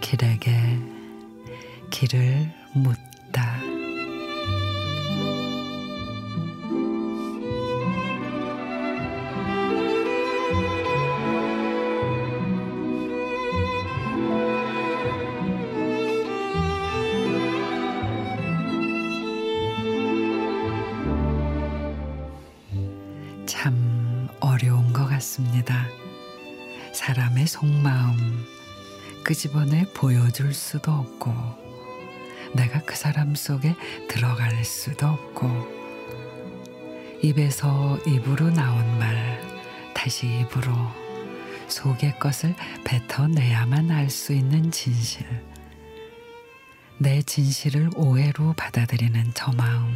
길에게 길을 묻 같습니다. 사람의 속마음 끄집어내 보여줄 수도 없고 내가 그 사람 속에 들어갈 수도 없고 입에서 입으로 나온 말 다시 입으로 속의 것을 뱉어내야만 알 수 있는 진실 내 진실을 오해로 받아들이는 저 마음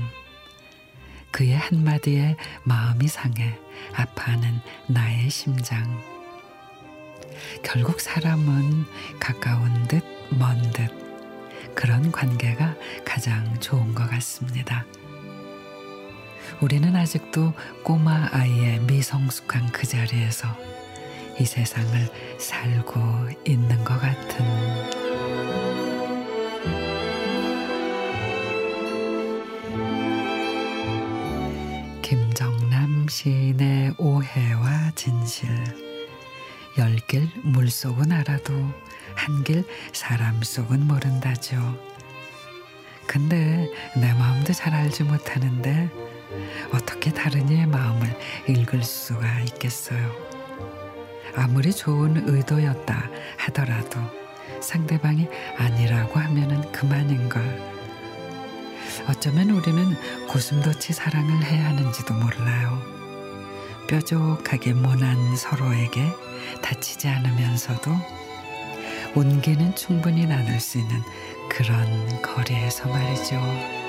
그의 한마디에 마음이 상해 아파하는 나의 심장 결국 사람은 가까운 듯 먼 듯 그런 관계가 가장 좋은 것 같습니다. 우리는 아직도 꼬마 아이의 미성숙한 그 자리에서 이 세상을 살고 있는 것 같은 시인의 오해와 진실 열 길 물속은 알아도 한 길 사람 속은 모른다죠. 근데 내 마음도 잘 알지 못하는데 어떻게 다른 이의 마음을 읽을 수가 있겠어요. 아무리 좋은 의도였다 하더라도 상대방이 아니라고 하면은 그만인걸. 어쩌면 우리는 고슴도치 사랑을 해야 하는지도 몰라요. 뾰족하게 모난 서로에게 다치지 않으면서도 온기는 충분히 나눌 수 있는 그런 거리에서 말이죠.